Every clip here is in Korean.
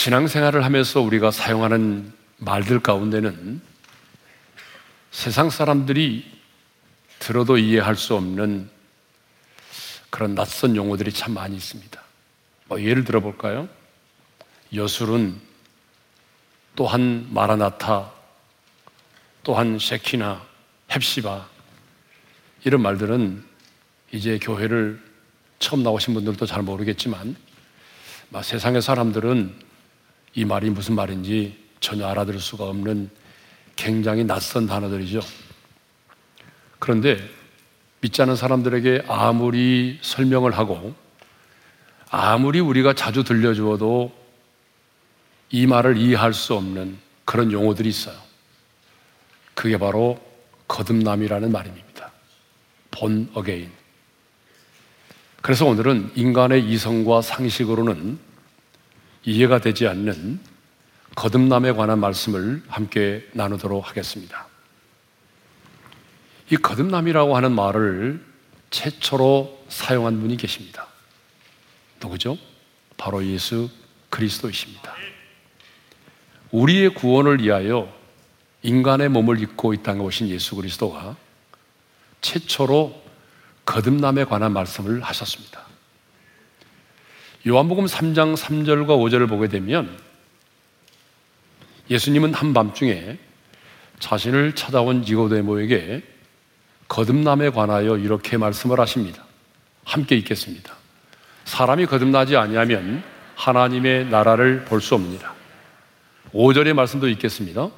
신앙생활을 하면서 우리가 사용하는 말들 가운데는 세상 사람들이 들어도 이해할 수 없는 그런 낯선 용어들이 참 많이 있습니다. 뭐 예를 들어 볼까요? 여술은 또한 마라나타, 또한 셰키나, 헵시바 이런 말들은 이제 교회를 처음 나오신 분들도 잘 모르겠지만 세상의 사람들은 이 말이 무슨 말인지 전혀 알아들을 수가 없는 굉장히 낯선 단어들이죠. 그런데 믿지 않은 사람들에게 아무리 설명을 하고 아무리 우리가 자주 들려주어도 이 말을 이해할 수 없는 그런 용어들이 있어요. 그게 바로 거듭남이라는 말입니다. Born again. 그래서 오늘은 인간의 이성과 상식으로는 이해가 되지 않는 거듭남에 관한 말씀을 함께 나누도록 하겠습니다. 이 거듭남이라고 하는 말을 최초로 사용한 분이 계십니다. 누구죠? 바로 예수 그리스도이십니다. 우리의 구원을 위하여 인간의 몸을 입고 이 땅에 오신 예수 그리스도가 최초로 거듭남에 관한 말씀을 하셨습니다. 요한복음 3장 3절과 5절을 보게 되면 예수님은 한밤중에 자신을 찾아온 니고데모에게 거듭남에 관하여 이렇게 말씀을 하십니다. 함께 읽겠습니다. 사람이 거듭나지 아니하면 하나님의 나라를 볼 수 없느니라. 5절의 말씀도 읽겠습니다.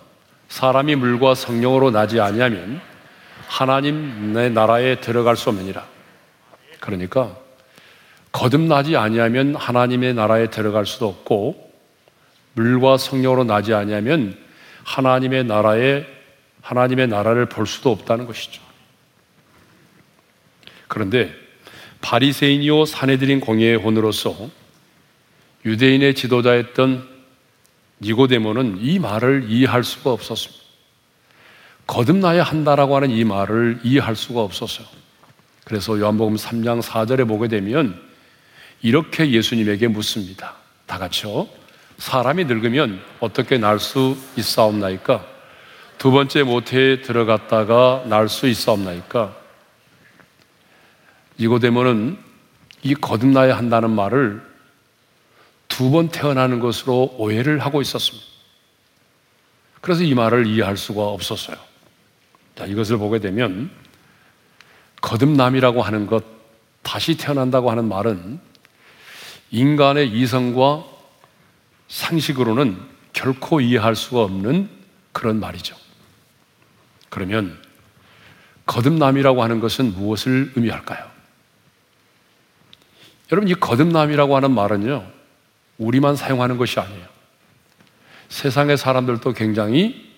사람이 물과 성령으로 나지 아니하면 하나님의 나라에 들어갈 수 없느니라. 그러니까 거듭나지 아니하면 하나님의 나라에 들어갈 수도 없고 물과 성령으로 나지 아니하면 하나님의 나라에 하나님의 나라를 볼 수도 없다는 것이죠. 그런데 바리새인이요 사내들인 공예의 혼으로서 유대인의 지도자였던 니고데모는 이 말을 이해할 수가 없었습니다. 거듭나야 한다라고 하는 이 말을 이해할 수가 없었어요. 그래서 요한복음 3장 4절에 보게 되면 이렇게 예수님에게 묻습니다. 다 같이요. 사람이 늙으면 어떻게 날 수 있사옵나이까? 두 번째 모태에 들어갔다가 날 수 있사옵나이까? 니고데모는 이 거듭나야 한다는 말을 두 번 태어나는 것으로 오해를 하고 있었습니다. 그래서 이 말을 이해할 수가 없었어요. 자, 이것을 보게 되면 거듭남이라고 하는 것, 다시 태어난다고 하는 말은 인간의 이성과 상식으로는 결코 이해할 수가 없는 그런 말이죠. 그러면 거듭남이라고 하는 것은 무엇을 의미할까요? 여러분, 이 거듭남이라고 하는 말은요, 우리만 사용하는 것이 아니에요. 세상의 사람들도 굉장히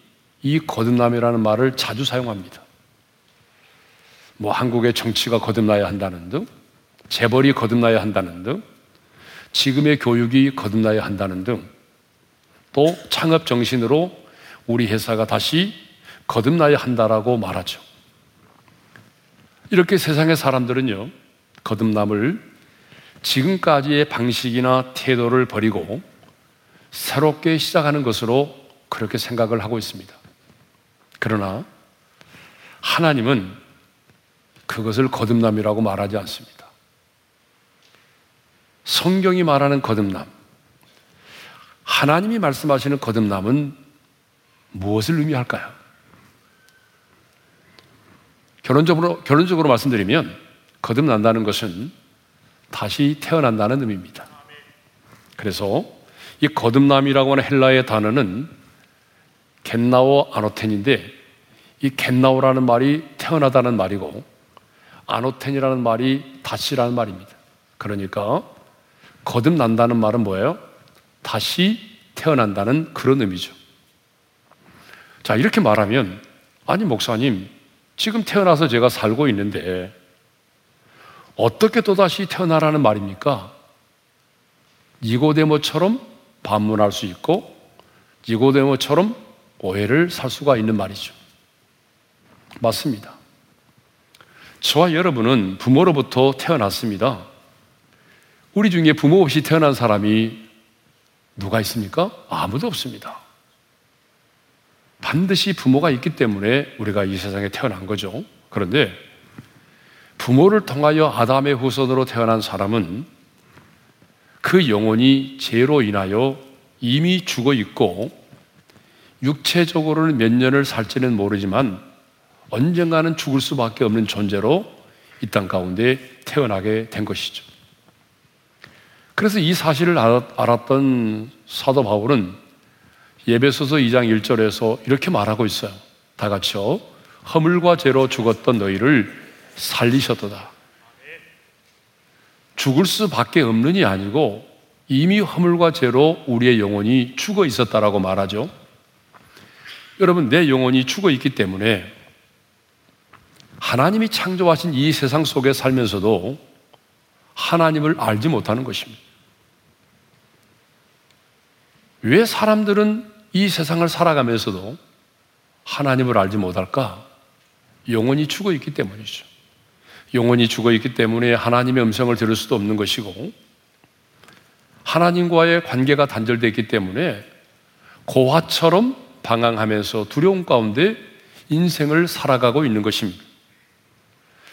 이 거듭남이라는 말을 자주 사용합니다. 뭐 한국의 정치가 거듭나야 한다는 등, 재벌이 거듭나야 한다는 등, 지금의 교육이 거듭나야 한다는 등, 또 창업 정신으로 우리 회사가 다시 거듭나야 한다라고 말하죠. 이렇게 세상의 사람들은요, 거듭남을 지금까지의 방식이나 태도를 버리고 새롭게 시작하는 것으로 그렇게 생각을 하고 있습니다. 그러나 하나님은 그것을 거듭남이라고 말하지 않습니다. 성경이 말하는 거듭남, 하나님이 말씀하시는 거듭남은 무엇을 의미할까요? 결론적으로, 결론적으로 말씀드리면 거듭난다는 것은 다시 태어난다는 의미입니다. 그래서 이 거듭남이라고 하는 헬라의 단어는 겐나오 아노텐인데 이 겐나오라는 말이 태어나다는 말이고 아노텐이라는 말이 다시라는 말입니다. 그러니까 거듭난다는 말은 뭐예요? 다시 태어난다는 그런 의미죠. 자, 이렇게 말하면 아니 목사님 지금 태어나서 제가 살고 있는데 어떻게 또다시 태어나라는 말입니까? 니고데모처럼 반문할 수 있고 니고데모처럼 오해를 살 수가 있는 말이죠. 맞습니다. 저와 여러분은 부모로부터 태어났습니다. 우리 중에 부모 없이 태어난 사람이 누가 있습니까? 아무도 없습니다. 반드시 부모가 있기 때문에 우리가 이 세상에 태어난 거죠. 그런데 부모를 통하여 아담의 후손으로 태어난 사람은 그 영혼이 죄로 인하여 이미 죽어 있고 육체적으로는 몇 년을 살지는 모르지만 언젠가는 죽을 수밖에 없는 존재로 이 땅 가운데 태어나게 된 것이죠. 그래서 이 사실을 알았던 사도 바울은 예배소서 2장 1절에서 이렇게 말하고 있어요. 다 같이요. 허물과 죄로 죽었던 너희를 살리셨도다. 죽을 수밖에 없는이 아니고 이미 허물과 죄로 우리의 영혼이 죽어 있었다라고 말하죠. 여러분, 내 영혼이 죽어 있기 때문에 하나님이 창조하신 이 세상 속에 살면서도 하나님을 알지 못하는 것입니다. 왜 사람들은 이 세상을 살아가면서도 하나님을 알지 못할까? 영혼이 죽어 있기 때문이죠. 영혼이 죽어 있기 때문에 하나님의 음성을 들을 수도 없는 것이고, 하나님과의 관계가 단절되어 있기 때문에 고화처럼 방황하면서 두려움 가운데 인생을 살아가고 있는 것입니다.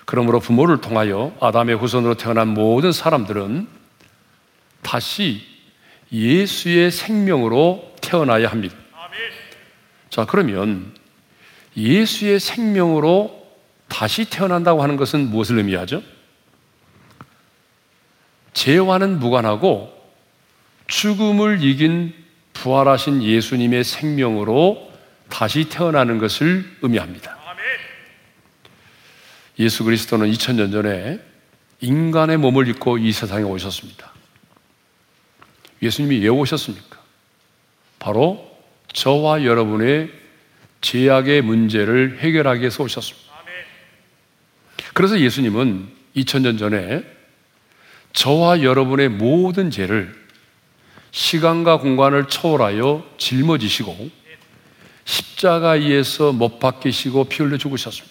그러므로 부모를 통하여 아담의 후손으로 태어난 모든 사람들은 다시 예수의 생명으로 태어나야 합니다. 자, 그러면 예수의 생명으로 다시 태어난다고 하는 것은 무엇을 의미하죠? 죄와는 무관하고 죽음을 이긴 부활하신 예수님의 생명으로 다시 태어나는 것을 의미합니다. 예수 그리스도는 2000년 전에 인간의 몸을 입고 이 세상에 오셨습니다. 예수님이 왜 오셨습니까? 바로 저와 여러분의 죄악의 문제를 해결하기 위해서 오셨습니다. 그래서 예수님은 2000년 전에 저와 여러분의 모든 죄를 시간과 공간을 초월하여 짊어지시고 십자가에서 못 박히시고 피 흘려 죽으셨습니다.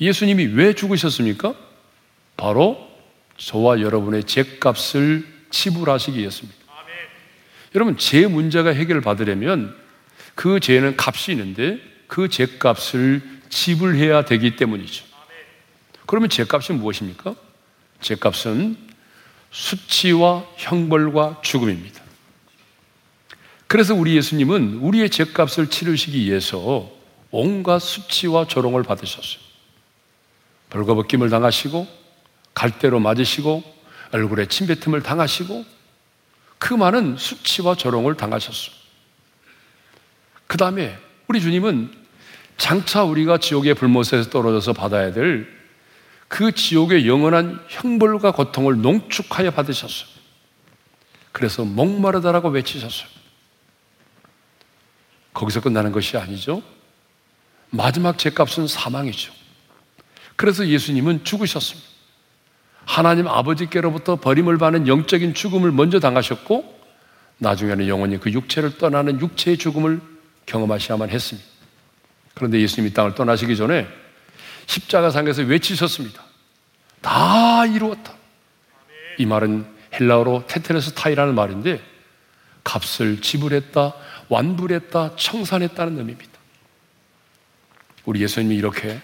예수님이 왜 죽으셨습니까? 바로 저와 여러분의 죄값을 지불하시기 위해서입니다. 여러분, 죄 문제가 해결을 받으려면 그 죄는 값이 있는데 그 죄값을 지불해야 되기 때문이죠. 그러면 죄값이 무엇입니까? 죄값은 수치와 형벌과 죽음입니다. 그래서 우리 예수님은 우리의 죄값을 치르시기 위해서 온갖 수치와 조롱을 받으셨어요. 벌거벗김을 당하시고 갈대로 맞으시고 얼굴에 침뱉음을 당하시고 그 많은 수치와 조롱을 당하셨어요. 그 다음에 우리 주님은 장차 우리가 지옥의 불못에서 떨어져서 받아야 될 그 지옥의 영원한 형벌과 고통을 농축하여 받으셨어요. 그래서 목마르다라고 외치셨어요. 거기서 끝나는 것이 아니죠. 마지막 죄값은 사망이죠. 그래서 예수님은 죽으셨습니다. 하나님 아버지께로부터 버림을 받는 영적인 죽음을 먼저 당하셨고 나중에는 영원히 그 육체를 떠나는 육체의 죽음을 경험하셔야만 했습니다. 그런데 예수님이 땅을 떠나시기 전에 십자가상에서 외치셨습니다. 다 이루었다. 이 말은 헬라어로 테테레스 타이라는 말인데 값을 지불했다, 완불했다, 청산했다는 의미입니다. 우리 예수님이 이렇게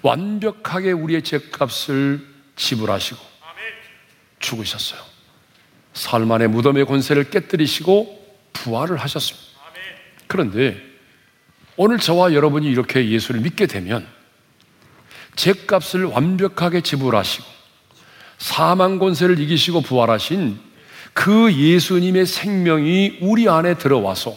완벽하게 우리의 죄값을 지불하시고 죽으셨어요. 삶 안에 무덤의 권세를 깨뜨리시고 부활을 하셨습니다. 그런데 오늘 저와 여러분이 이렇게 예수를 믿게 되면 죄값을 완벽하게 지불하시고 사망 권세를 이기시고 부활하신 그 예수님의 생명이 우리 안에 들어와서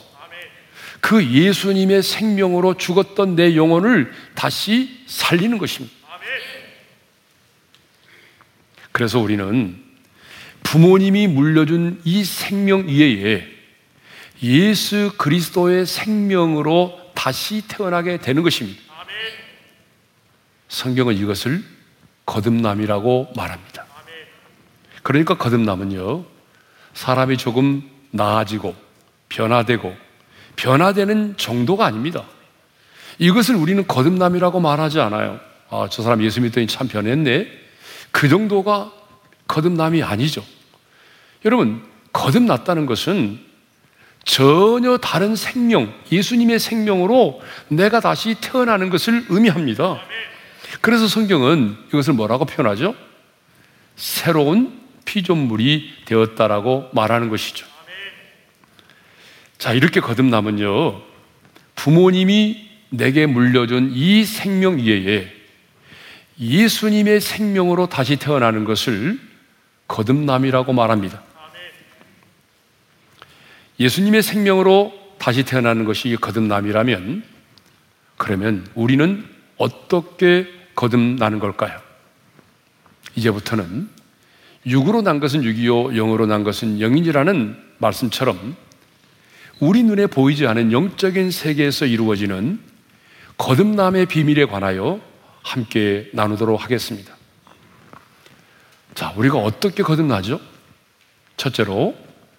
그 예수님의 생명으로 죽었던 내 영혼을 다시 살리는 것입니다. 그래서 우리는 부모님이 물려준 이 생명 이외에 예수 그리스도의 생명으로 다시 태어나게 되는 것입니다. 성경은 이것을 거듭남이라고 말합니다. 그러니까 거듭남은요, 사람이 조금 나아지고 변화되고 변화되는 정도가 아닙니다. 이것을 우리는 거듭남이라고 말하지 않아요. 아, 저 사람 예수 믿더니 참 변했네. 그 정도가 거듭남이 아니죠. 여러분, 거듭났다는 것은 전혀 다른 생명, 예수님의 생명으로 내가 다시 태어나는 것을 의미합니다. 그래서 성경은 이것을 뭐라고 표현하죠? 새로운 피조물이 되었다라고 말하는 것이죠. 자, 이렇게 거듭남은요, 부모님이 내게 물려준 이 생명 이외에 예수님의 생명으로 다시 태어나는 것을 거듭남이라고 말합니다. 예수님의 생명으로 다시 태어나는 것이 거듭남이라면 그러면 우리는 어떻게 거듭나는 걸까요? 이제부터는 육으로 난 것은 육이요 영으로 난 것은 영인이라는 말씀처럼 우리 눈에 보이지 않은 영적인 세계에서 이루어지는 거듭남의 비밀에 관하여 함께 나누도록 하겠습니다. 자, 우리가 어떻게 거듭나죠? 첫째로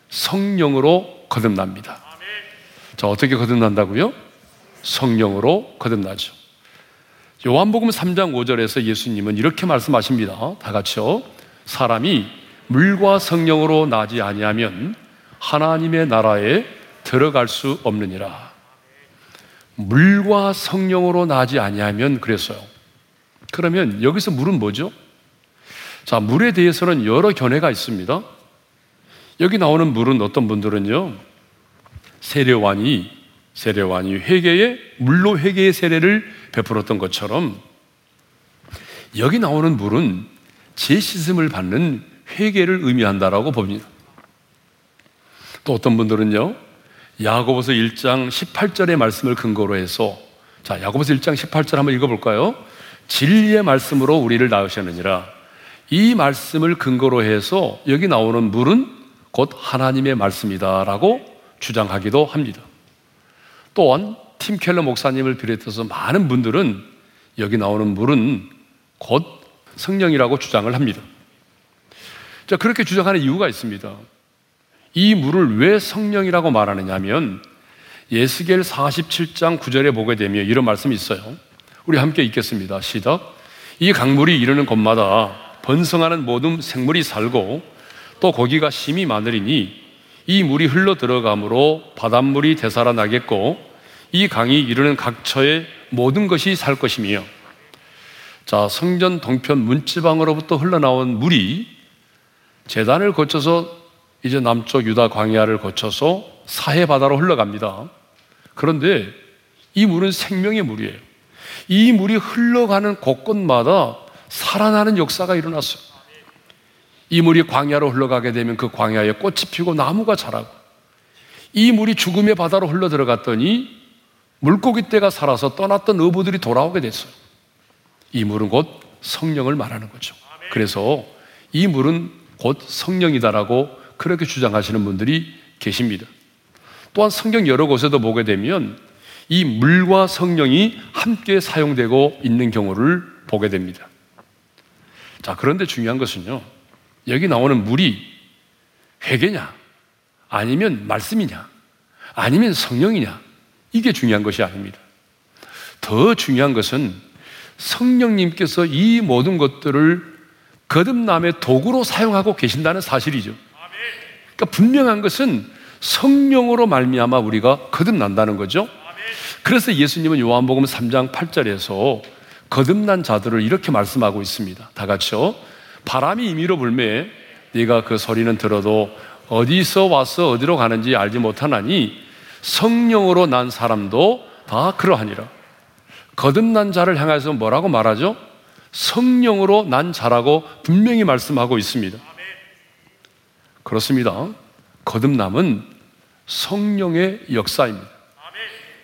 성령으로 거듭납니다. 자, 어떻게 거듭난다고요? 성령으로 거듭나죠. 요한복음 3장 5절에서 예수님은 이렇게 말씀하십니다. 다 같이요. 사람이 물과 성령으로 나지 아니하면 하나님의 나라에 들어갈 수 없느니라. 물과 성령으로 나지 아니하면 그랬어요. 그러면 여기서 물은 뭐죠? 자, 물에 대해서는 여러 견해가 있습니다. 여기 나오는 물은 어떤 분들은요, 세례관이, 세례관이 회개에, 물로 회개의 세례를 베풀었던 것처럼 여기 나오는 물은 재씻음을 받는 회개를 의미한다라고 봅니다. 또 어떤 분들은요, 야고보서 1장 18절의 말씀을 근거로 해서 자, 야고보서 1장 18절 한번 읽어 볼까요? 진리의 말씀으로 우리를 낳으셨느니라. 이 말씀을 근거로 해서 여기 나오는 물은 곧 하나님의 말씀이다라고 주장하기도 합니다. 또한 팀 켈러 목사님을 비롯해서 많은 분들은 여기 나오는 물은 곧 성령이라고 주장을 합니다. 자, 그렇게 주장하는 이유가 있습니다. 이 물을 왜 성령이라고 말하느냐 하면 예스겔 47장 9절에 보게 되면 이런 말씀이 있어요. 우리 함께 읽겠습니다. 시작. 이 강물이 이르는 곳마다 번성하는 모든 생물이 살고 또 고기가 심이 많으리니 이 물이 흘러 들어가므로 바닷물이 되살아나겠고 이 강이 이르는 각처에 모든 것이 살 것이며 자 성전 동편 문지방으로부터 흘러나온 물이 재단을 거쳐서 이제 남쪽 유다 광야를 거쳐서 사해 바다로 흘러갑니다. 그런데 이 물은 생명의 물이에요. 이 물이 흘러가는 곳곳마다 살아나는 역사가 일어났어요. 이 물이 광야로 흘러가게 되면 그 광야에 꽃이 피고 나무가 자라고 이 물이 죽음의 바다로 흘러 들어갔더니 물고기 떼가 살아서 떠났던 어부들이 돌아오게 됐어요. 이 물은 곧 성령을 말하는 거죠. 그래서 이 물은 곧 성령이다라고 그렇게 주장하시는 분들이 계십니다. 또한 성경 여러 곳에도 보게 되면 이 물과 성령이 함께 사용되고 있는 경우를 보게 됩니다. 자, 그런데 중요한 것은요. 여기 나오는 물이 회개냐? 아니면 말씀이냐? 아니면 성령이냐? 이게 중요한 것이 아닙니다. 더 중요한 것은 성령님께서 이 모든 것들을 거듭남의 도구로 사용하고 계신다는 사실이죠. 그러니까 분명한 것은 성령으로 말미암아 우리가 거듭난다는 거죠. 그래서 예수님은 요한복음 3장 8절에서 거듭난 자들을 이렇게 말씀하고 있습니다. 다 같이요. 바람이 임의로 불매 네가 그 소리는 들어도 어디서 와서 어디로 가는지 알지 못하나니 성령으로 난 사람도 다 그러하니라. 거듭난 자를 향해서 뭐라고 말하죠? 성령으로 난 자라고 분명히 말씀하고 있습니다. 그렇습니다. 거듭남은 성령의 역사입니다.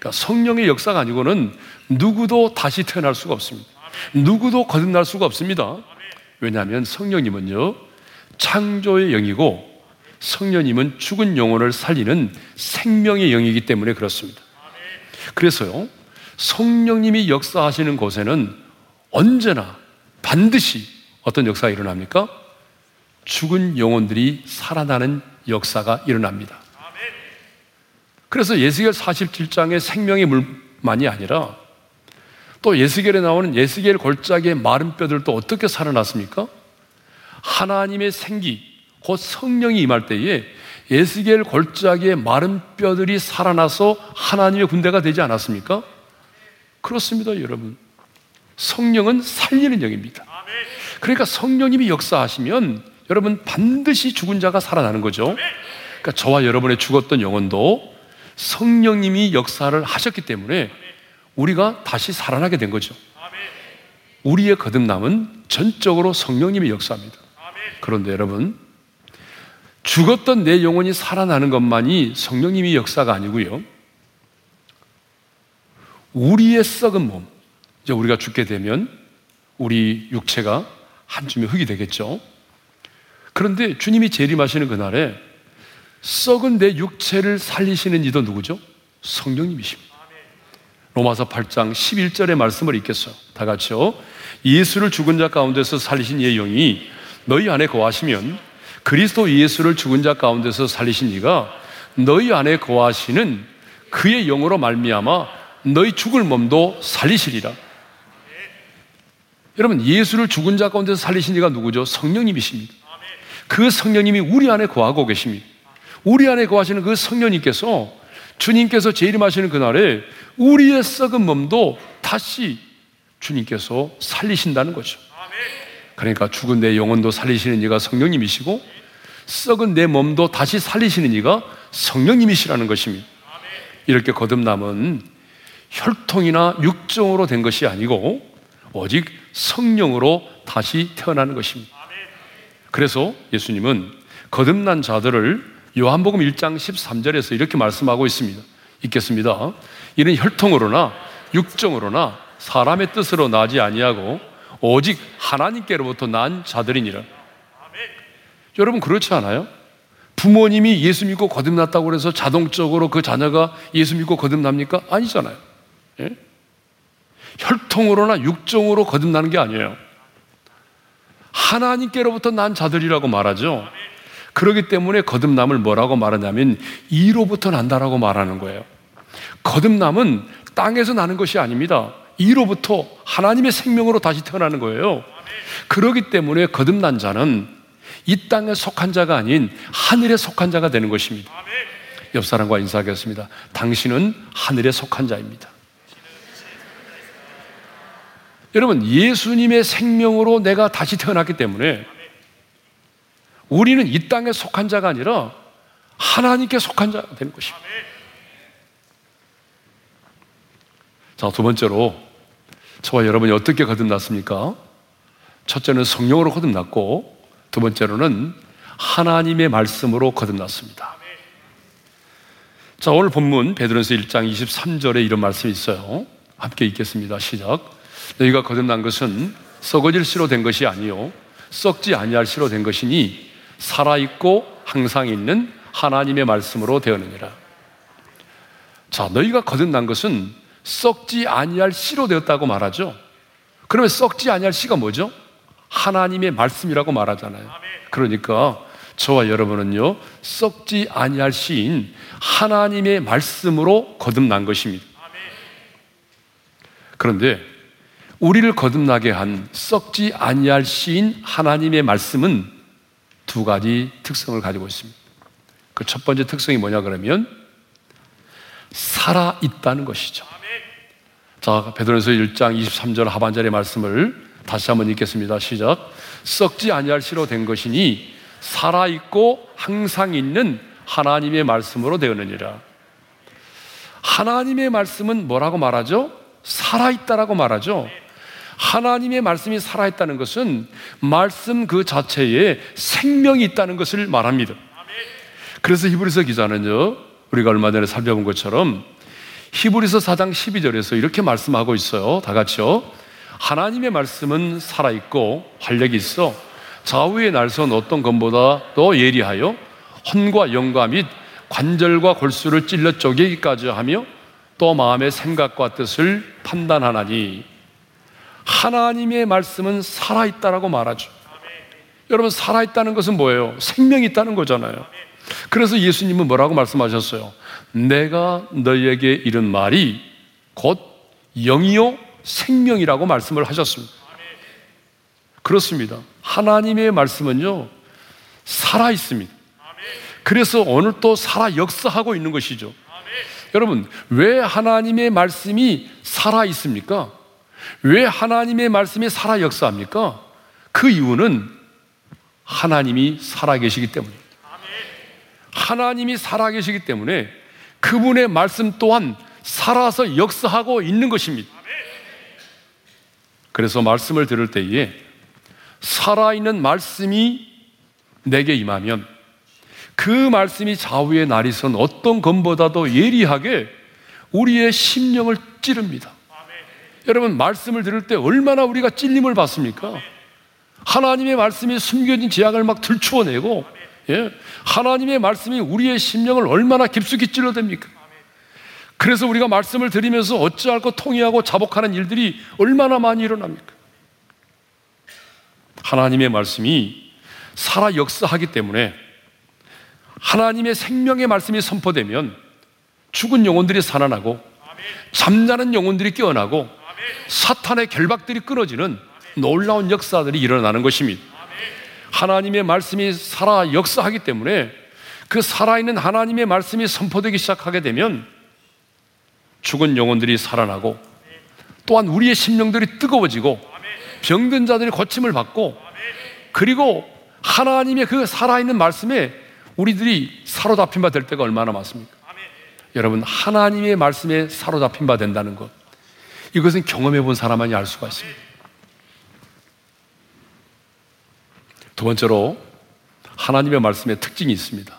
그러니까 성령의 역사가 아니고는 누구도 다시 태어날 수가 없습니다. 누구도 거듭날 수가 없습니다. 왜냐하면 성령님은요, 창조의 영이고 성령님은 죽은 영혼을 살리는 생명의 영이기 때문에 그렇습니다. 그래서요, 성령님이 역사하시는 곳에는 언제나 반드시 어떤 역사가 일어납니까? 죽은 영혼들이 살아나는 역사가 일어납니다. 그래서 예수겔 47장의 생명의 물만이 아니라 또 예수겔에 나오는 예수겔 골짜기의 마른 뼈들도 어떻게 살아났습니까? 하나님의 생기, 곧 성령이 임할 때에 에스겔 골짜기의 마른 뼈들이 살아나서 하나님의 군대가 되지 않았습니까? 그렇습니다, 여러분. 성령은 살리는 영입니다. 그러니까 성령님이 역사하시면 여러분 반드시 죽은 자가 살아나는 거죠. 그러니까 저와 여러분의 죽었던 영혼도 성령님이 역사를 하셨기 때문에 우리가 다시 살아나게 된 거죠. 우리의 거듭남은 전적으로 성령님이 역사합니다. 그런데 여러분, 죽었던 내 영혼이 살아나는 것만이 성령님이 역사가 아니고요. 우리의 썩은 몸, 이제 우리가 죽게 되면 우리 육체가 한 줌의 흙이 되겠죠. 그런데 주님이 재림하시는 그날에 썩은 내 육체를 살리시는 이도 누구죠? 성령님이십니다. 로마서 8장 11절의 말씀을 읽겠어요. 다 같이요. 예수를 죽은 자 가운데서 살리신 예 영이 너희 안에 거하시면 그리스도 예수를 죽은 자 가운데서 살리신 이가 너희 안에 거하시는 그의 영으로 말미암아 너희 죽을 몸도 살리시리라. 여러분 예수를 죽은 자 가운데서 살리신 이가 누구죠? 성령님이십니다. 그 성령님이 우리 안에 거하고 계십니다. 우리 안에 거하시는 그 성령님께서 주님께서 재림하시는 그날에 우리의 썩은 몸도 다시 주님께서 살리신다는 거죠. 그러니까 죽은 내 영혼도 살리시는 이가 성령님이시고 썩은 내 몸도 다시 살리시는 이가 성령님이시라는 것입니다. 이렇게 거듭남은 혈통이나 육정으로 된 것이 아니고 오직 성령으로 다시 태어나는 것입니다. 그래서 예수님은 거듭난 자들을 요한복음 1장 13절에서 이렇게 말씀하고 있습니다. 읽겠습니다. 이는 혈통으로나 육정으로나 사람의 뜻으로 나지 아니하고 오직 하나님께로부터 난 자들이니라. 여러분 그렇지 않아요? 부모님이 예수 믿고 거듭났다고 해서 자동적으로 그 자녀가 예수 믿고 거듭납니까? 아니잖아요. 예? 혈통으로나 육정으로 거듭나는 게 아니에요. 하나님께로부터 난 자들이라고 말하죠. 그렇기 때문에 거듭남을 뭐라고 말하냐면 이로부터 난다라고 말하는 거예요. 거듭남은 땅에서 나는 것이 아닙니다. 이로부터 하나님의 생명으로 다시 태어나는 거예요. 그렇기 때문에 거듭난 자는 이 땅에 속한 자가 아닌 하늘에 속한 자가 되는 것입니다. 옆 사람과 인사하겠습니다. 당신은 하늘에 속한 자입니다. 여러분, 예수님의 생명으로 내가 다시 태어났기 때문에 우리는 이 땅에 속한 자가 아니라 하나님께 속한 자가 되는 것입니다. 자, 두 번째로 저와 여러분이 어떻게 거듭났습니까? 첫째는 성령으로 거듭났고 두 번째로는 하나님의 말씀으로 거듭났습니다. 자, 오늘 본문 베드로서 1장 23절에 이런 말씀이 있어요. 함께 읽겠습니다. 시작. 너희가 거듭난 것은 썩어질 씨로 된 것이 아니요 썩지 아니할 씨로 된 것이니 살아 있고 항상 있는 하나님의 말씀으로 되었느니라. 자, 너희가 거듭난 것은 썩지 아니할 씨로 되었다고 말하죠. 그러면 썩지 아니할 씨가 뭐죠? 하나님의 말씀이라고 말하잖아요. 그러니까 저와 여러분은요 썩지 아니할 씨인 하나님의 말씀으로 거듭난 것입니다. 그런데 우리를 거듭나게 한 썩지 아니할 씨인 하나님의 말씀은 두 가지 특성을 가지고 있습니다. 그 첫 번째 특성이 뭐냐 그러면 살아 있다는 것이죠. 자, 베드로서 1장 23절 하반절의 말씀을 다시 한번 읽겠습니다. 시작. 썩지 아니할 씨로 된 것이니 살아 있고 항상 있는 하나님의 말씀으로 되었느니라. 하나님의 말씀은 뭐라고 말하죠? 살아 있다라고 말하죠. 하나님의 말씀이 살아있다는 것은 말씀 그 자체에 생명이 있다는 것을 말합니다. 그래서 히브리서 기자는요, 우리가 얼마 전에 살펴본 것처럼 히브리서 4장 12절에서 이렇게 말씀하고 있어요. 다 같이요. 하나님의 말씀은 살아있고 활력이 있어 좌우의 날선 어떤 것보다 더 예리하여 혼과 영과 및 관절과 골수를 찔러 쪼개기까지 하며 또 마음의 생각과 뜻을 판단하나니 하나님의 말씀은 살아있다라고 말하죠. 여러분, 살아있다는 것은 뭐예요? 생명이 있다는 거잖아요. 그래서 예수님은 뭐라고 말씀하셨어요? 내가 너희에게 이른 말이 곧 영이요 생명이라고 말씀을 하셨습니다. 그렇습니다. 하나님의 말씀은요, 살아있습니다. 그래서 오늘 또 살아 역사하고 있는 것이죠. 여러분, 왜 하나님의 말씀이 살아 있습니까? 왜 하나님의 말씀이 살아 역사합니까? 그 이유는 하나님이 살아 계시기 때문입니다. 하나님이 살아 계시기 때문에 그분의 말씀 또한 살아서 역사하고 있는 것입니다. 그래서 말씀을 들을 때에 살아있는 말씀이 내게 임하면 그 말씀이 좌우의 날이 선 어떤 검보다도 예리하게 우리의 심령을 찌릅니다. 여러분, 말씀을 들을 때 얼마나 우리가 찔림을 받습니까? 하나님의 말씀이 숨겨진 지약을 막 들추어내고, 예? 하나님의 말씀이 우리의 심령을 얼마나 깊숙이 찔러댑니까? 그래서 우리가 말씀을 들으면서 어찌할 것 통의하고 자복하는 일들이 얼마나 많이 일어납니까? 하나님의 말씀이 살아 역사하기 때문에 하나님의 생명의 말씀이 선포되면 죽은 영혼들이 살아나고 잠자는 영혼들이 깨어나고 사탄의 결박들이 끊어지는 놀라운 역사들이 일어나는 것입니다. 하나님의 말씀이 살아 역사하기 때문에 그 살아있는 하나님의 말씀이 선포되기 시작하게 되면 죽은 영혼들이 살아나고 또한 우리의 심령들이 뜨거워지고 병든 자들이 고침을 받고 그리고 하나님의 그 살아있는 말씀에 우리들이 사로잡힌 바 될 때가 얼마나 많습니까? 여러분, 하나님의 말씀에 사로잡힌 바 된다는 것. 이것은 경험해 본 사람만이 알 수가 있습니다. 두 번째로, 하나님의 말씀에 특징이 있습니다.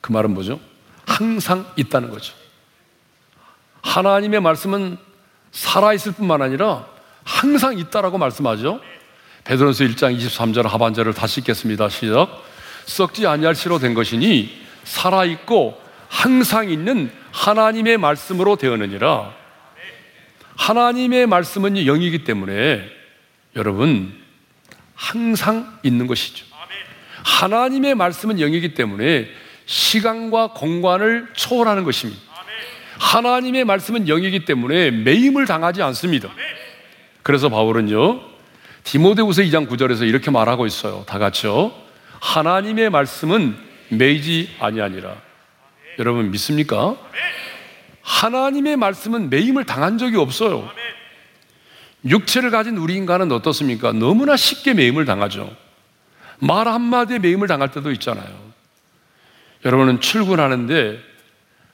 그 말은 뭐죠? 항상 있다는 거죠. 하나님의 말씀은 살아있을 뿐만 아니라 항상 있다라고 말씀하죠. 베드로서 1장 23절 하반절을 다시 읽겠습니다. 시작. 썩지 아니할 시로 된 것이니 살아 있고 항상 있는 하나님의 말씀으로 되었느니라. 하나님의 말씀은 영이기 때문에 여러분 항상 있는 것이죠. 하나님의 말씀은 영이기 때문에 시간과 공간을 초월하는 것입니다. 하나님의 말씀은 영이기 때문에 매임을 당하지 않습니다. 그래서 바울은요, 디모데후서 2장 9절에서 이렇게 말하고 있어요. 다 같이요. 하나님의 말씀은 매이지 아니하니라. 여러분 믿습니까? 하나님의 말씀은 매임을 당한 적이 없어요. 육체를 가진 우리 인간은 어떻습니까? 너무나 쉽게 매임을 당하죠. 말 한마디에 매임을 당할 때도 있잖아요. 여러분은 출근하는데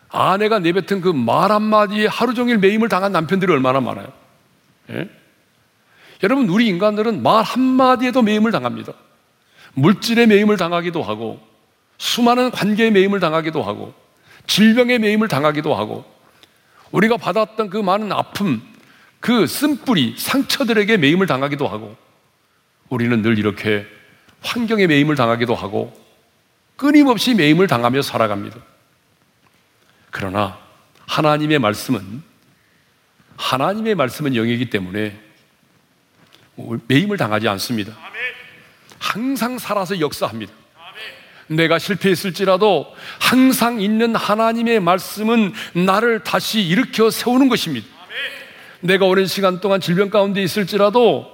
아내가 내뱉은 그 말 한마디에 하루 종일 매임을 당한 남편들이 얼마나 많아요. 예? 여러분, 우리 인간들은 말 한마디에도 매임을 당합니다. 물질의 매임을 당하기도 하고, 수많은 관계의 매임을 당하기도 하고, 질병의 매임을 당하기도 하고, 우리가 받았던 그 많은 아픔, 그 쓴뿌리, 상처들에게 매임을 당하기도 하고, 우리는 늘 이렇게 환경의 매임을 당하기도 하고, 끊임없이 매임을 당하며 살아갑니다. 그러나 하나님의 말씀은 하나님의 말씀은 영이기 때문에 매임을 당하지 않습니다. 항상 살아서 역사합니다. 내가 실패했을지라도 항상 있는 하나님의 말씀은 나를 다시 일으켜 세우는 것입니다. 내가 오랜 시간 동안 질병 가운데 있을지라도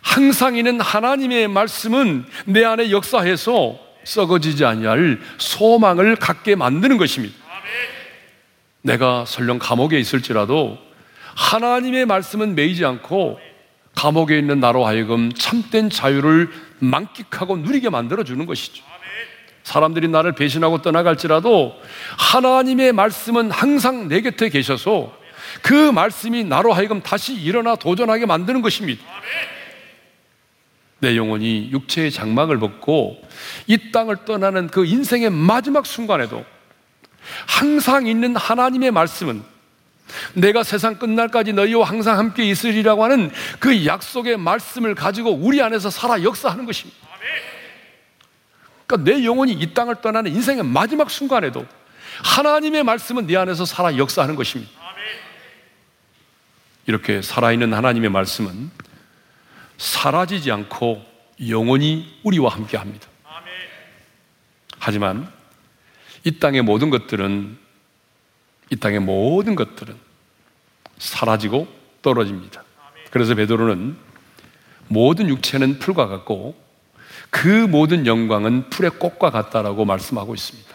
항상 있는 하나님의 말씀은 내 안에 역사해서 썩어지지 아니할 소망을 갖게 만드는 것입니다. 내가 설령 감옥에 있을지라도 하나님의 말씀은 매이지 않고 감옥에 있는 나로 하여금 참된 자유를 만끽하고 누리게 만들어 주는 것이죠. 사람들이 나를 배신하고 떠나갈지라도 하나님의 말씀은 항상 내 곁에 계셔서 그 말씀이 나로 하여금 다시 일어나 도전하게 만드는 것입니다. 내 영혼이 육체의 장막을 벗고 이 땅을 떠나는 그 인생의 마지막 순간에도 항상 있는 하나님의 말씀은 내가 세상 끝날까지 너희와 항상 함께 있으리라고 하는 그 약속의 말씀을 가지고 우리 안에서 살아 역사하는 것입니다. 그러니까 내 영혼이 이 땅을 떠나는 인생의 마지막 순간에도 하나님의 말씀은 내 안에서 살아 역사하는 것입니다. 이렇게 살아있는 하나님의 말씀은 사라지지 않고 영원히 우리와 함께 합니다. 하지만 이 땅의 모든 것들은 이 땅의 모든 것들은 사라지고 떨어집니다. 그래서 베드로는 모든 육체는 풀과 같고 그 모든 영광은 풀의 꽃과 같다라고 말씀하고 있습니다.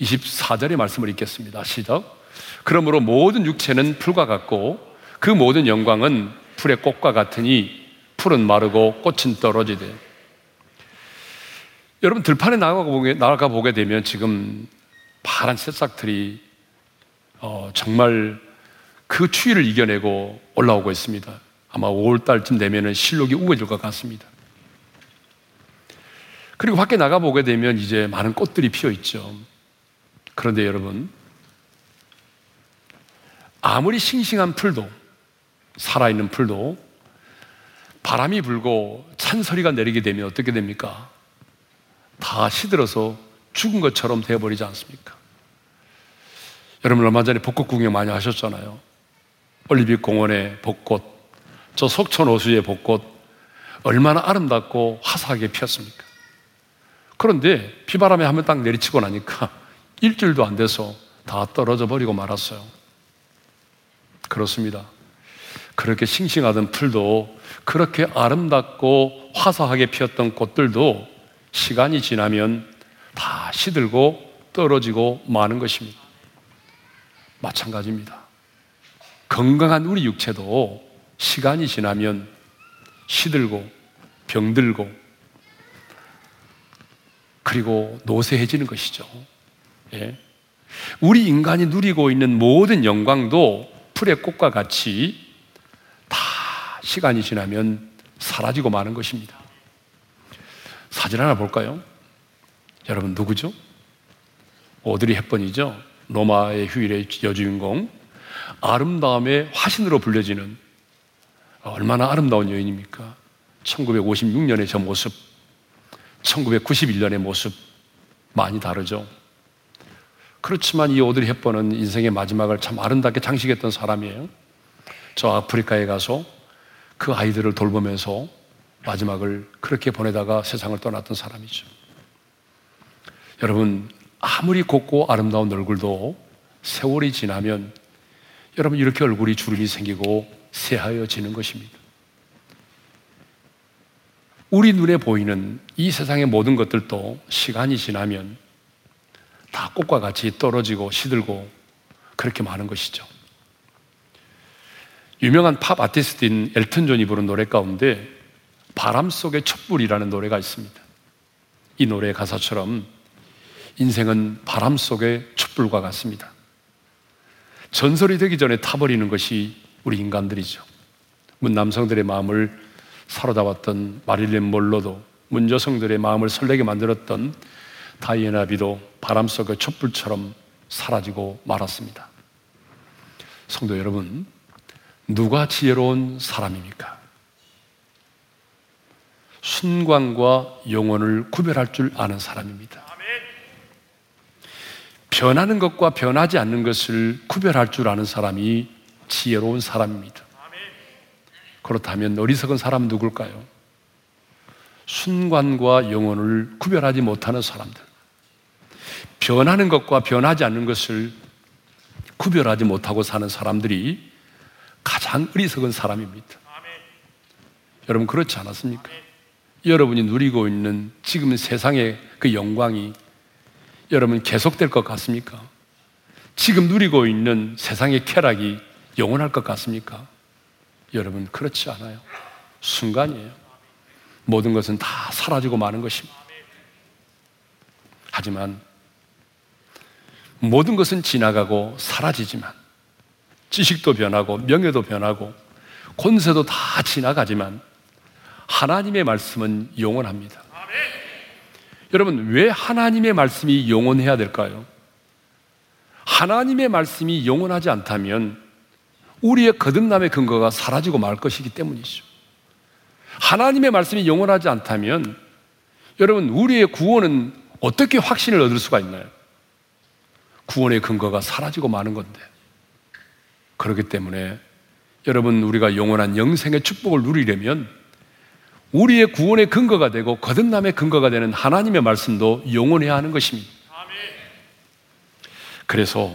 24절의 말씀을 읽겠습니다. 시작. 그러므로 모든 육체는 풀과 같고 그 모든 영광은 풀의 꽃과 같으니 풀은 마르고 꽃은 떨어지되 여러분 들판에 나가 보게, 되면 지금 파란 새싹들이 어, 정말 그 추위를 이겨내고 올라오고 있습니다. 아마 5월달쯤 되면 실록이 우거질 것 같습니다. 그리고 밖에 나가 보게 되면 이제 많은 꽃들이 피어 있죠. 그런데 여러분, 아무리 싱싱한 풀도, 살아있는 풀도 바람이 불고 찬소리가 내리게 되면 어떻게 됩니까? 다 시들어서 죽은 것처럼 되어버리지 않습니까? 여러분 얼마 전에 벚꽃 구경 많이 하셨잖아요. 올리픽 공원의 벚꽃, 저 속천 호수의 벚꽃 얼마나 아름답고 화사하게 피었습니까? 그런데 비바람에 한번 딱 내리치고 나니까 일주일도 안 돼서 다 떨어져 버리고 말았어요. 그렇습니다. 그렇게 싱싱하던 풀도 그렇게 아름답고 화사하게 피었던 꽃들도 시간이 지나면 다 시들고 떨어지고 마는 것입니다. 마찬가지입니다. 건강한 우리 육체도 시간이 지나면 시들고 병들고 그리고 노쇠해지는 것이죠. 예. 우리 인간이 누리고 있는 모든 영광도 풀의 꽃과 같이 다 시간이 지나면 사라지고 마는 것입니다. 사진 하나 볼까요? 여러분 누구죠? 오드리 헵번이죠. 로마의 휴일의 여주인공. 아름다움의 화신으로 불려지는 얼마나 아름다운 여인입니까? 1956년의 저 모습, 1991년의 모습 많이 다르죠. 그렇지만 이 오드리 헵번은 인생의 마지막을 참 아름답게 장식했던 사람이에요. 저 아프리카에 가서 그 아이들을 돌보면서 마지막을 그렇게 보내다가 세상을 떠났던 사람이죠. 여러분, 아무리 곱고 아름다운 얼굴도 세월이 지나면 여러분 이렇게 얼굴이 주름이 생기고 새하여지는 것입니다. 우리 눈에 보이는 이 세상의 모든 것들도 시간이 지나면 다 꽃과 같이 떨어지고 시들고 그렇게 많은 것이죠. 유명한 팝 아티스트인 엘튼 존이 부른 노래 가운데 바람 속의 촛불이라는 노래가 있습니다. 이 노래 가사처럼 인생은 바람 속의 촛불과 같습니다. 전설이 되기 전에 타버리는 것이 우리 인간들이죠. 문 남성들의 마음을 사로잡았던 마릴린 몰로도 문 여성들의 마음을 설레게 만들었던 다이애나 비도 바람 속의 촛불처럼 사라지고 말았습니다. 성도 여러분, 누가 지혜로운 사람입니까? 순간과 영혼을 구별할 줄 아는 사람입니다. 변하는 것과 변하지 않는 것을 구별할 줄 아는 사람이 지혜로운 사람입니다. 그렇다면 어리석은 사람 누굴까요? 순간과 영혼을 구별하지 못하는 사람들. 변하는 것과 변하지 않는 것을 구별하지 못하고 사는 사람들이 가장 어리석은 사람입니다. 여러분 그렇지 않았습니까? 여러분이 누리고 있는 지금 세상의 그 영광이 여러분 계속될 것 같습니까? 지금 누리고 있는 세상의 쾌락이 영원할 것 같습니까? 여러분 그렇지 않아요. 순간이에요. 모든 것은 다 사라지고 마는 것입니다. 하지만 모든 것은 지나가고 사라지지만 지식도 변하고 명예도 변하고 권세도 다 지나가지만 하나님의 말씀은 영원합니다. 여러분, 왜 하나님의 말씀이 영원해야 될까요? 하나님의 말씀이 영원하지 않다면 우리의 거듭남의 근거가 사라지고 말 것이기 때문이죠. 하나님의 말씀이 영원하지 않다면 여러분, 우리의 구원은 어떻게 확신을 얻을 수가 있나요? 구원의 근거가 사라지고 마는 건데. 그렇기 때문에 여러분, 우리가 영원한 영생의 축복을 누리려면 우리의 구원의 근거가 되고 거듭남의 근거가 되는 하나님의 말씀도 영원해야 하는 것입니다. 그래서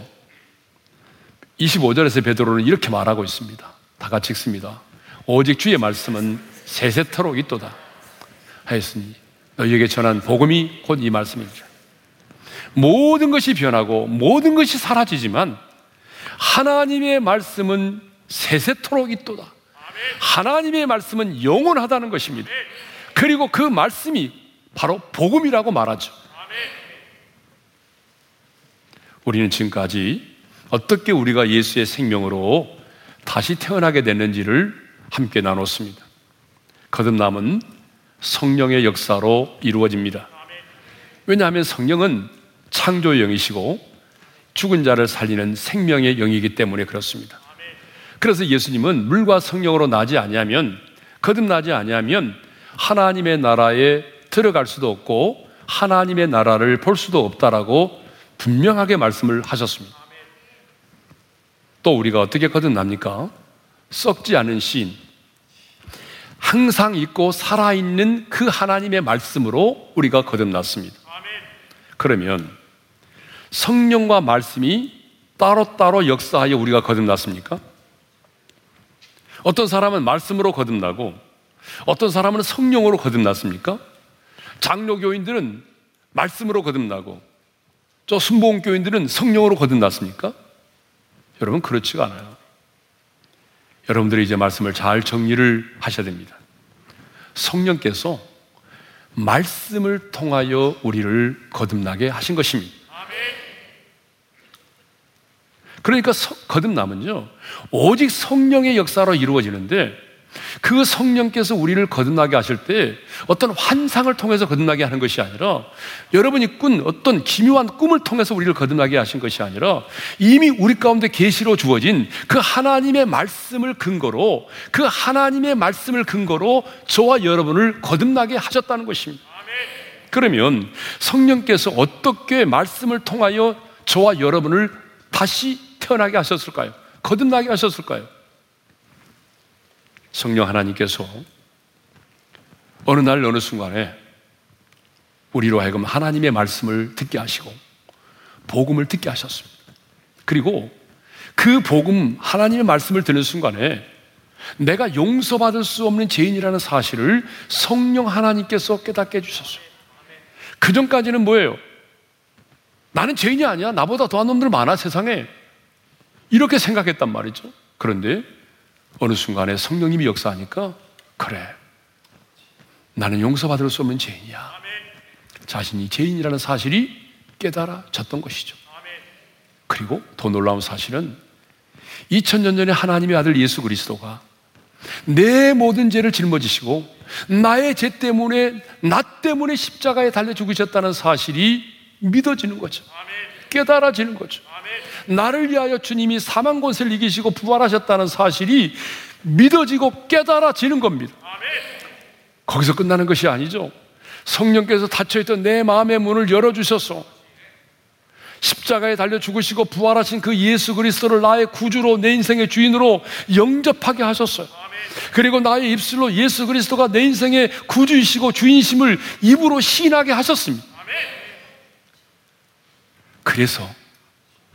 25절에서 베드로는 이렇게 말하고 있습니다. 다 같이 읽습니다. 오직 주의 말씀은 세세토록 있도다 하였으니 너희에게 전한 복음이 곧 이 말씀입니다. 모든 것이 변하고 모든 것이 사라지지만 하나님의 말씀은 세세토록 있도다. 하나님의 말씀은 영원하다는 것입니다. 그리고 그 말씀이 바로 복음이라고 말하죠. 우리는 지금까지 어떻게 우리가 예수의 생명으로 다시 태어나게 됐는지를 함께 나눴습니다. 거듭남은 성령의 역사로 이루어집니다. 왜냐하면 성령은 창조의 영이시고 죽은 자를 살리는 생명의 영이기 때문에 그렇습니다. 그래서 예수님은 물과 성령으로 나지 아니하면 거듭나지 아니하면 하나님의 나라에 들어갈 수도 없고 하나님의 나라를 볼 수도 없다라고 분명하게 말씀을 하셨습니다. 또 우리가 어떻게 거듭납니까? 썩지 않은 신, 항상 있고 살아있는 그 하나님의 말씀으로 우리가 거듭났습니다. 그러면 성령과 말씀이 따로따로 역사하여 우리가 거듭났습니까? 어떤 사람은 말씀으로 거듭나고 어떤 사람은 성령으로 거듭났습니까? 장로교인들은 말씀으로 거듭나고 저 순복음교인들은 성령으로 거듭났습니까? 여러분 그렇지가 않아요. 여러분들이 이제 말씀을 잘 정리를 하셔야 됩니다. 성령께서 말씀을 통하여 우리를 거듭나게 하신 것입니다. 그러니까 거듭남은요, 오직 성령의 역사로 이루어지는데 그 성령께서 우리를 거듭나게 하실 때 어떤 환상을 통해서 거듭나게 하는 것이 아니라 여러분이 꾼 어떤 기묘한 꿈을 통해서 우리를 거듭나게 하신 것이 아니라 이미 우리 가운데 계시로 주어진 그 하나님의 말씀을 근거로 그 하나님의 말씀을 근거로 저와 여러분을 거듭나게 하셨다는 것입니다. 그러면 성령께서 어떻게 말씀을 통하여 저와 여러분을 다시 태어나게 하셨을까요? 거듭나게 하셨을까요? 성령 하나님께서 어느 날 어느 순간에 우리로 하여금 하나님의 말씀을 듣게 하시고 복음을 듣게 하셨습니다. 그리고 그 복음 하나님의 말씀을 듣는 순간에 내가 용서받을 수 없는 죄인이라는 사실을 성령 하나님께서 깨닫게 해주셨어요. 그 전까지는 뭐예요? 나는 죄인이 아니야. 나보다 더한 놈들 많아, 세상에. 이렇게 생각했단 말이죠. 그런데 어느 순간에 성령님이 역사하니까 그래 나는 용서받을 수 없는 죄인이야. 자신이 죄인이라는 사실이 깨달아졌던 것이죠. 그리고 더 놀라운 사실은 2000년 전에 하나님의 아들 예수 그리스도가 내 모든 죄를 짊어지시고 나의 죄 때문에 나 때문에 십자가에 달려 죽으셨다는 사실이 믿어지는 거죠. 깨달아지는 거죠. 나를 위하여 주님이 사망 권세를 이기시고 부활하셨다는 사실이 믿어지고 깨달아지는 겁니다. 거기서 끝나는 것이 아니죠. 성령께서 닫혀있던 내 마음의 문을 열어주셔서 십자가에 달려 죽으시고 부활하신 그 예수 그리스도를 나의 구주로 내 인생의 주인으로 영접하게 하셨어요. 그리고 나의 입술로 예수 그리스도가 내 인생의 구주이시고 주인심을 입으로 시인하게 하셨습니다. 그래서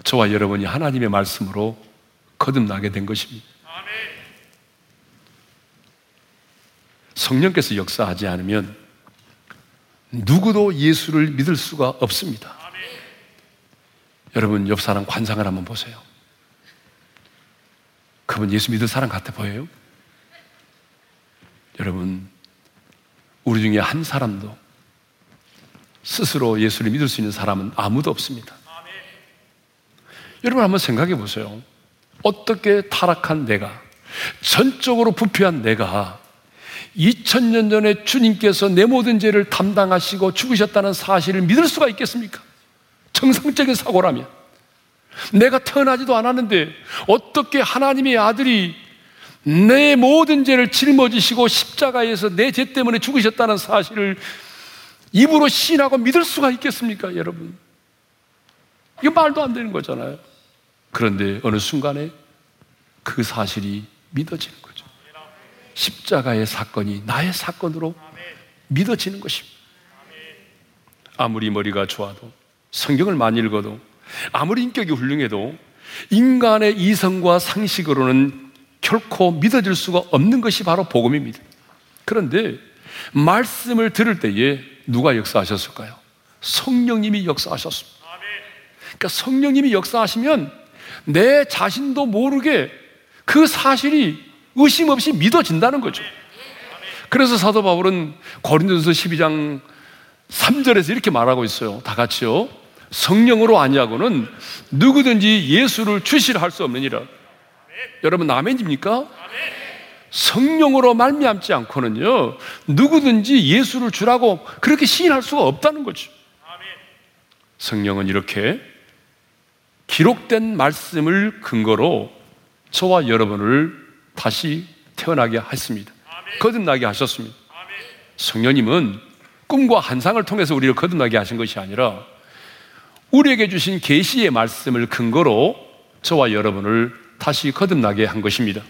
저와 여러분이 하나님의 말씀으로 거듭나게 된 것입니다. 성령께서 역사하지 않으면 누구도 예수를 믿을 수가 없습니다. 여러분 옆 사람 관상을 한번 보세요. 그분 예수 믿을 사람 같아 보여요? 여러분 우리 중에 한 사람도 스스로 예수를 믿을 수 있는 사람은 아무도 없습니다. 여러분 한번 생각해 보세요. 어떻게 타락한 내가, 전적으로 부패한 내가 2000년 전에 주님께서 내 모든 죄를 담당하시고 죽으셨다는 사실을 믿을 수가 있겠습니까? 정상적인 사고라면. 내가 태어나지도 않았는데 어떻게 하나님의 아들이 내 모든 죄를 짊어지시고 십자가에서 내 죄 때문에 죽으셨다는 사실을 입으로 신하고 믿을 수가 있겠습니까, 여러분? 이거 말도 안 되는 거잖아요. 그런데 어느 순간에 그 사실이 믿어지는 거죠. 십자가의 사건이 나의 사건으로 믿어지는 것입니다. 아무리 머리가 좋아도 성경을 많이 읽어도 아무리 인격이 훌륭해도 인간의 이성과 상식으로는 결코 믿어질 수가 없는 것이 바로 복음입니다. 그런데 말씀을 들을 때에 누가 역사하셨을까요? 성령님이 역사하셨습니다. 그러니까 성령님이 역사하시면 내 자신도 모르게 그 사실이 의심 없이 믿어진다는 거죠. 그래서 사도 바울은 고린도서 12장 3절에서 이렇게 말하고 있어요. 다 같이요. 성령으로 아니하고는 누구든지 예수를 주시할 수 없느니라. 여러분 아멘입니까? 성령으로 말미암지 않고는요 누구든지 예수를 주라고 그렇게 시인할 수가 없다는 거죠. 성령은 이렇게 기록된 말씀을 근거로 저와 여러분을 다시 태어나게 했습니다. 거듭나게 하셨습니다. 성령님은 꿈과 환상을 통해서 우리를 거듭나게 하신 것이 아니라 우리에게 주신 계시의 말씀을 근거로 저와 여러분을 다시 거듭나게 한 것입니다.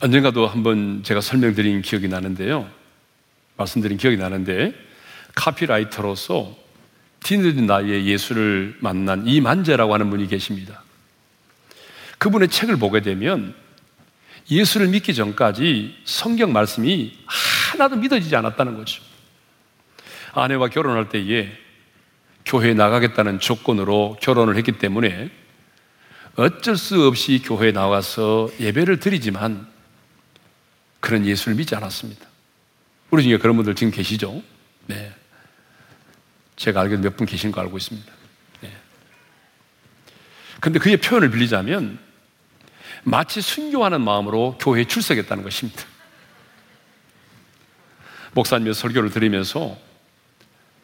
언젠가도 한번 제가 설명드린 기억이 나는데요. 말씀드린 기억이 나는데 카피라이터로서 뒤늦은 나이에 예수를 만난 이만재라고 하는 분이 계십니다. 그분의 책을 보게 되면 예수를 믿기 전까지 성경 말씀이 하나도 믿어지지 않았다는 거죠. 아내와 결혼할 때에 교회에 나가겠다는 조건으로 결혼을 했기 때문에 어쩔 수 없이 교회에 나와서 예배를 드리지만 그런 예수를 믿지 않았습니다. 우리 중에 그런 분들 지금 계시죠? 네. 제가 알기로 몇 분 계신 거 알고 있습니다. 네. 근데 그의 표현을 빌리자면 마치 순교하는 마음으로 교회에 출석했다는 것입니다. 목사님의 설교를 들으면서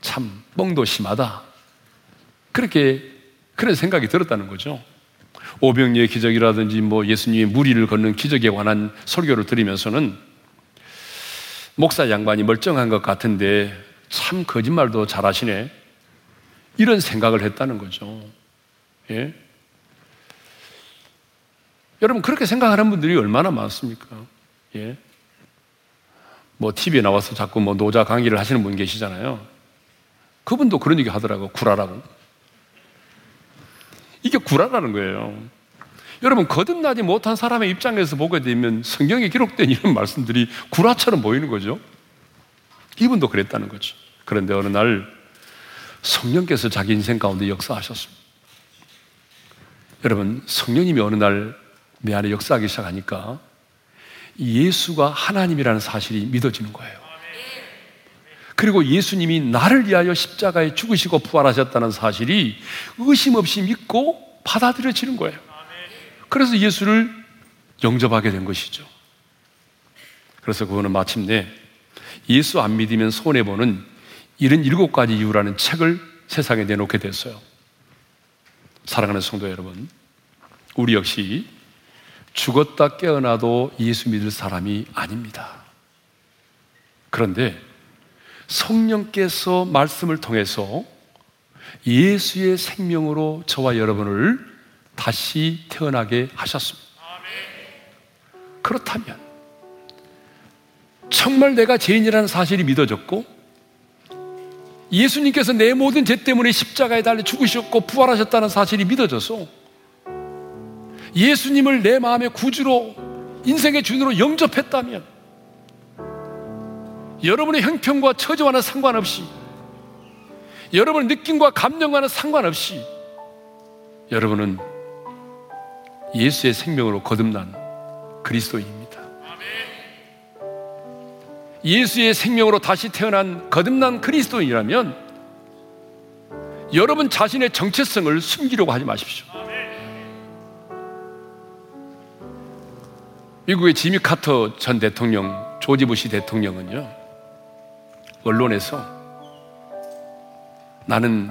참 뻥도 심하다. 그렇게 그런 생각이 들었다는 거죠. 오병리의 기적이라든지 뭐 예수님의 무리를 걷는 기적에 관한 설교를 들으면서는 목사 양반이 멀쩡한 것 같은데 참 거짓말도 잘하시네. 이런 생각을 했다는 거죠. 예? 여러분 그렇게 생각하는 분들이 얼마나 많습니까? 예? 뭐 TV에 나와서 자꾸 뭐 노자 강의를 하시는 분 계시잖아요. 그분도 그런 얘기 하더라고 구라라고. 이게 구라라는 거예요. 여러분 거듭나지 못한 사람의 입장에서 보게 되면 성경에 기록된 이런 말씀들이 구라처럼 보이는 거죠. 이분도 그랬다는 거죠. 그런데 어느 날 성령께서 자기 인생 가운데 역사하셨습니다. 여러분 성령님이 어느 날 내 안에 역사하기 시작하니까 예수가 하나님이라는 사실이 믿어지는 거예요. 그리고 예수님이 나를 위하여 십자가에 죽으시고 부활하셨다는 사실이 의심 없이 믿고 받아들여지는 거예요. 그래서 예수를 영접하게 된 것이죠. 그래서 그거는 마침내 예수 안 믿으면 손해보는 이런 일곱 가지 이유라는 책을 세상에 내놓게 됐어요. 사랑하는 성도 여러분, 우리 역시 죽었다 깨어나도 예수 믿을 사람이 아닙니다. 그런데 성령께서 말씀을 통해서 예수의 생명으로 저와 여러분을 다시 태어나게 하셨습니다. 그렇다면 정말 내가 죄인이라는 사실이 믿어졌고 예수님께서 내 모든 죄 때문에 십자가에 달려 죽으셨고 부활하셨다는 사실이 믿어져서 예수님을 내 마음의 구주로 인생의 주인으로 영접했다면 여러분의 형편과 처지와는 상관없이 여러분의 느낌과 감정과는 상관없이 여러분은 예수의 생명으로 거듭난 그리스도입니다. 예수의 생명으로 다시 태어난 거듭난 그리스도인이라면 여러분 자신의 정체성을 숨기려고 하지 마십시오. 미국의 지미 카터 전 대통령, 조지 부시 대통령은요, 언론에서 나는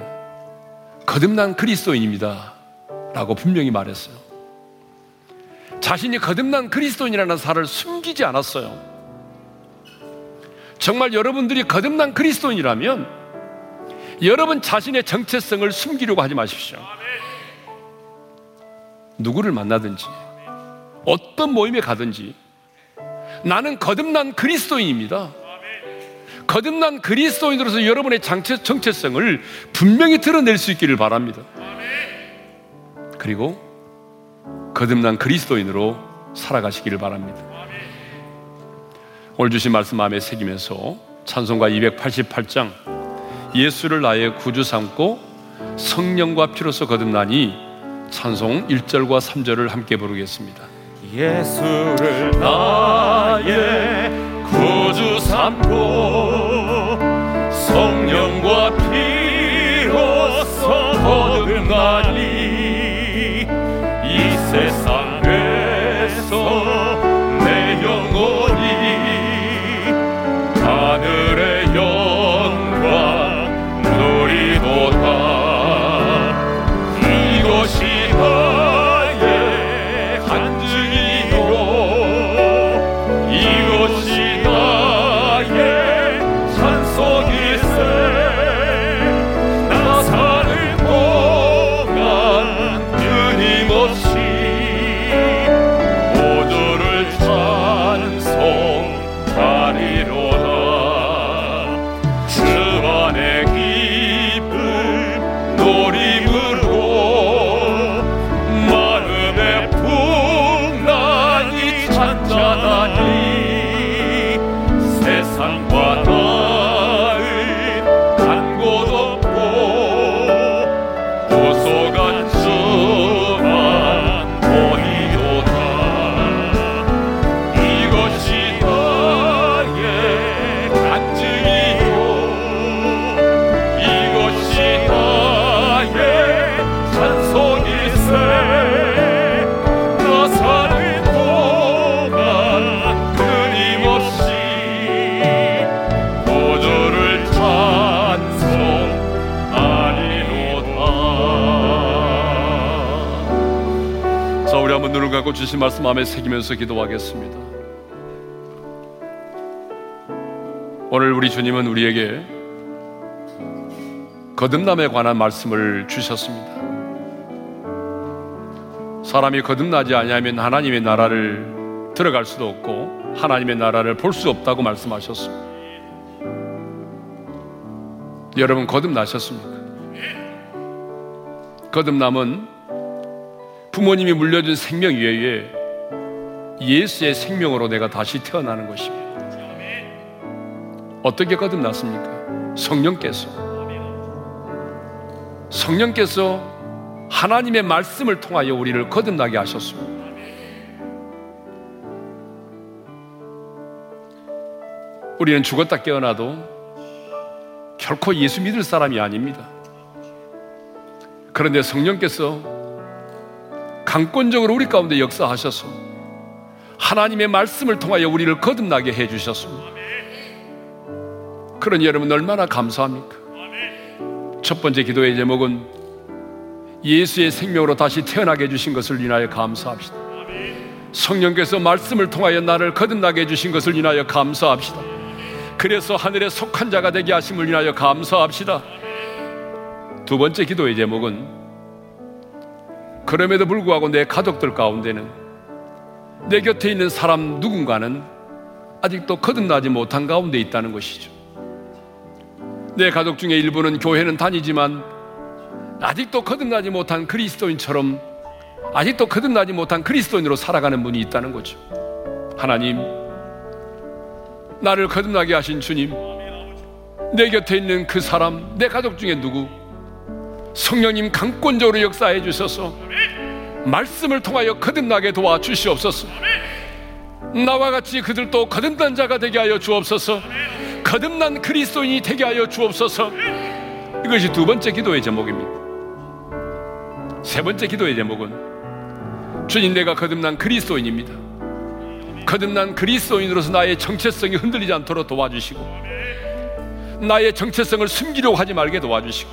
거듭난 그리스도인입니다. 라고 분명히 말했어요. 자신이 거듭난 그리스도인이라는 사를 숨기지 않았어요. 정말 여러분들이 거듭난 그리스도인이라면 여러분 자신의 정체성을 숨기려고 하지 마십시오. 누구를 만나든지 어떤 모임에 가든지 나는 거듭난 그리스도인입니다. 거듭난 그리스도인으로서 여러분의 장체, 정체성을 분명히 드러낼 수 있기를 바랍니다. 그리고 거듭난 그리스도인으로 살아가시기를 바랍니다. 오늘 주신 말씀 마음에 새기면서 찬송가 288장 예수를 나의 구주 삼고 성령과 피로서 거듭나니 찬송 1절과 3절을 함께 부르겠습니다. 예수를 나의 구주 삼고 성령과 피로서 거듭나니 이 세상 우리 한번 눈을 감고 주신 말씀 마음에 새기면서 기도하겠습니다. 오늘 우리 주님은 우리에게 거듭남에 관한 말씀을 주셨습니다. 사람이 거듭나지 아니하면 하나님의 나라를 들어갈 수도 없고 하나님의 나라를 볼 수 없다고 말씀하셨습니다. 여러분 거듭나셨습니까? 거듭남은 부모님이 물려준 생명 이외에 예수의 생명으로 내가 다시 태어나는 것입니다. 어떻게 거듭났습니까? 성령께서 성령께서 하나님의 말씀을 통하여 우리를 거듭나게 하셨습니다. 우리는 죽었다 깨어나도 결코 예수 믿을 사람이 아닙니다. 그런데 성령께서 강권적으로 우리 가운데 역사하셔서 하나님의 말씀을 통하여 우리를 거듭나게 해 주셨습니다. 그러니 여러분 얼마나 감사합니까? 첫 번째 기도의 제목은 예수의 생명으로 다시 태어나게 해주신 것을 인하여 감사합시다. 성령께서 말씀을 통하여 나를 거듭나게 해주신 것을 인하여 감사합시다. 그래서 하늘에 속한 자가 되게 하심을 인하여 감사합시다. 두 번째 기도의 제목은 그럼에도 불구하고 내 가족들 가운데는 내 곁에 있는 사람 누군가는 아직도 거듭나지 못한 가운데 있다는 것이죠. 내 가족 중에 일부는 교회는 다니지만 아직도 거듭나지 못한 그리스도인처럼 아직도 거듭나지 못한 그리스도인으로 살아가는 분이 있다는 거죠. 하나님, 나를 거듭나게 하신 주님, 내 곁에 있는 그 사람, 내 가족 중에 누구, 성령님 강권적으로 역사해 주셔서 말씀을 통하여 거듭나게 도와 주시옵소서. 나와 같이 그들도 거듭난 자가 되게 하여 주옵소서. 거듭난 그리스도인이 되게 하여 주옵소서. 이것이 두 번째 기도의 제목입니다. 세 번째 기도의 제목은 주님 내가 거듭난 그리스도인입니다. 거듭난 그리스도인으로서 나의 정체성이 흔들리지 않도록 도와주시고 나의 정체성을 숨기려고 하지 말게 도와주시고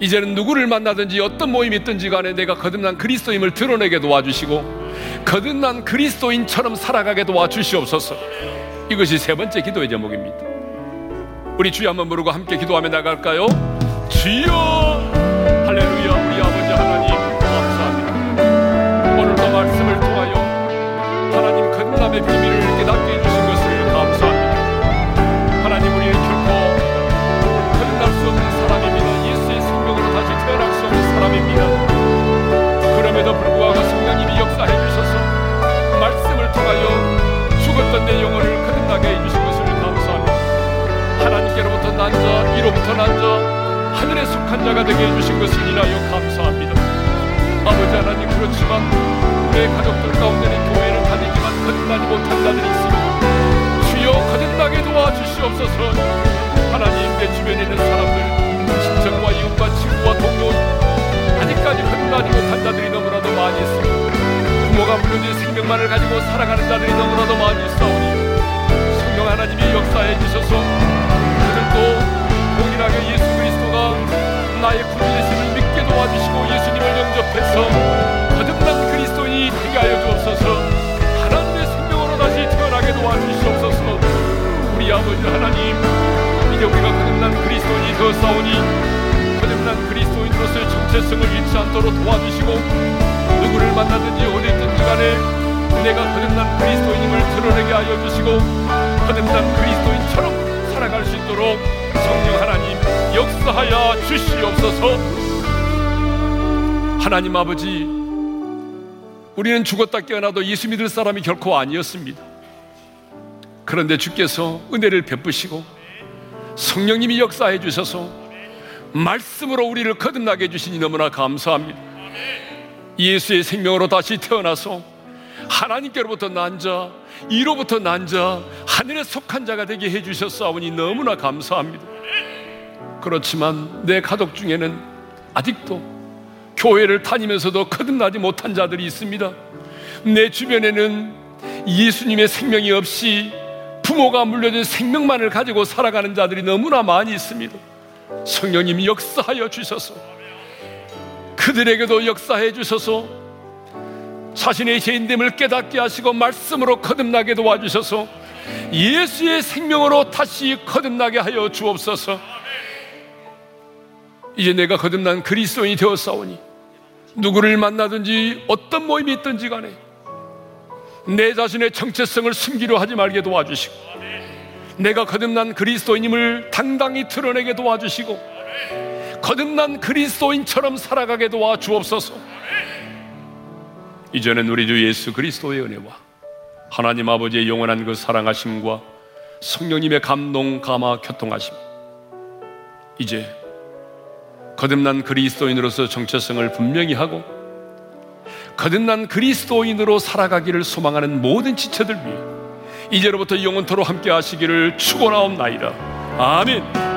이제는 누구를 만나든지 어떤 모임이 있든지 간에 내가 거듭난 그리스도임을 드러내게 도와주시고 거듭난 그리스도인처럼 살아가게 도와주시옵소서. 이것이 세 번째 기도의 제목입니다. 우리 주여 한번 부르고 함께 기도하며 나갈까요? 주여 생명만을 가지고 살아가는 자들이 너무나도 많이 있사오니 성령 하나님이 역사해 주셔서 그들도 동일하게 예수 그리스도가 나의 구주이심을 믿게 도와주시고 예수님을 영접해서 거듭난 그리스도인이 되게 하여 주옵소서. 하나님의 생명으로 다시 태어나게 도와주시옵소서. 우리 아버지 하나님 이제 우리가 거듭난 그리스도인이 되었사오니 거듭난 그리스도인으로서의 정체성을 잃지 않도록 도와주시고 누구를 만나든지 어디 있든지 간에 내가 거듭난 그리스도인임을 드러내게 하여 주시고 거듭난 그리스도인처럼 살아갈 수 있도록 성령 하나님 역사하여 주시옵소서. 하나님 아버지 우리는 죽었다 깨어나도 예수 믿을 사람이 결코 아니었습니다. 그런데 주께서 은혜를 베푸시고 성령님이 역사해 주셔서 말씀으로 우리를 거듭나게 해주시니 너무나 감사합니다. 예수의 생명으로 다시 태어나서 하나님께로부터 난 자, 이로부터 난 자, 하늘에 속한 자가 되게 해주셨사오니 너무나 감사합니다. 그렇지만 내 가족 중에는 아직도 교회를 다니면서도 거듭나지 못한 자들이 있습니다. 내 주변에는 예수님의 생명이 없이 부모가 물려준 생명만을 가지고 살아가는 자들이 너무나 많이 있습니다. 성령님이 역사하여 주셔서 그들에게도 역사해 주셔서 자신의 죄인됨을 깨닫게 하시고 말씀으로 거듭나게 도와주셔서 예수의 생명으로 다시 거듭나게 하여 주옵소서. 이제 내가 거듭난 그리스도인이 되었사오니 누구를 만나든지 어떤 모임이 있든지 간에 내 자신의 정체성을 숨기려 하지 말게 도와주시고 내가 거듭난 그리스도인임을 당당히 드러내게 도와주시고 거듭난 그리스도인처럼 살아가게 도와 주옵소서. 이제는 우리 주 예수 그리스도의 은혜와 하나님 아버지의 영원한 그 사랑하심과 성령님의 감동, 감화, 교통하심. 이제 거듭난 그리스도인으로서 정체성을 분명히 하고 거듭난 그리스도인으로 살아가기를 소망하는 모든 지체들 위해 이제로부터 영원토로 함께 하시기를 축원하옵나이다. 아멘.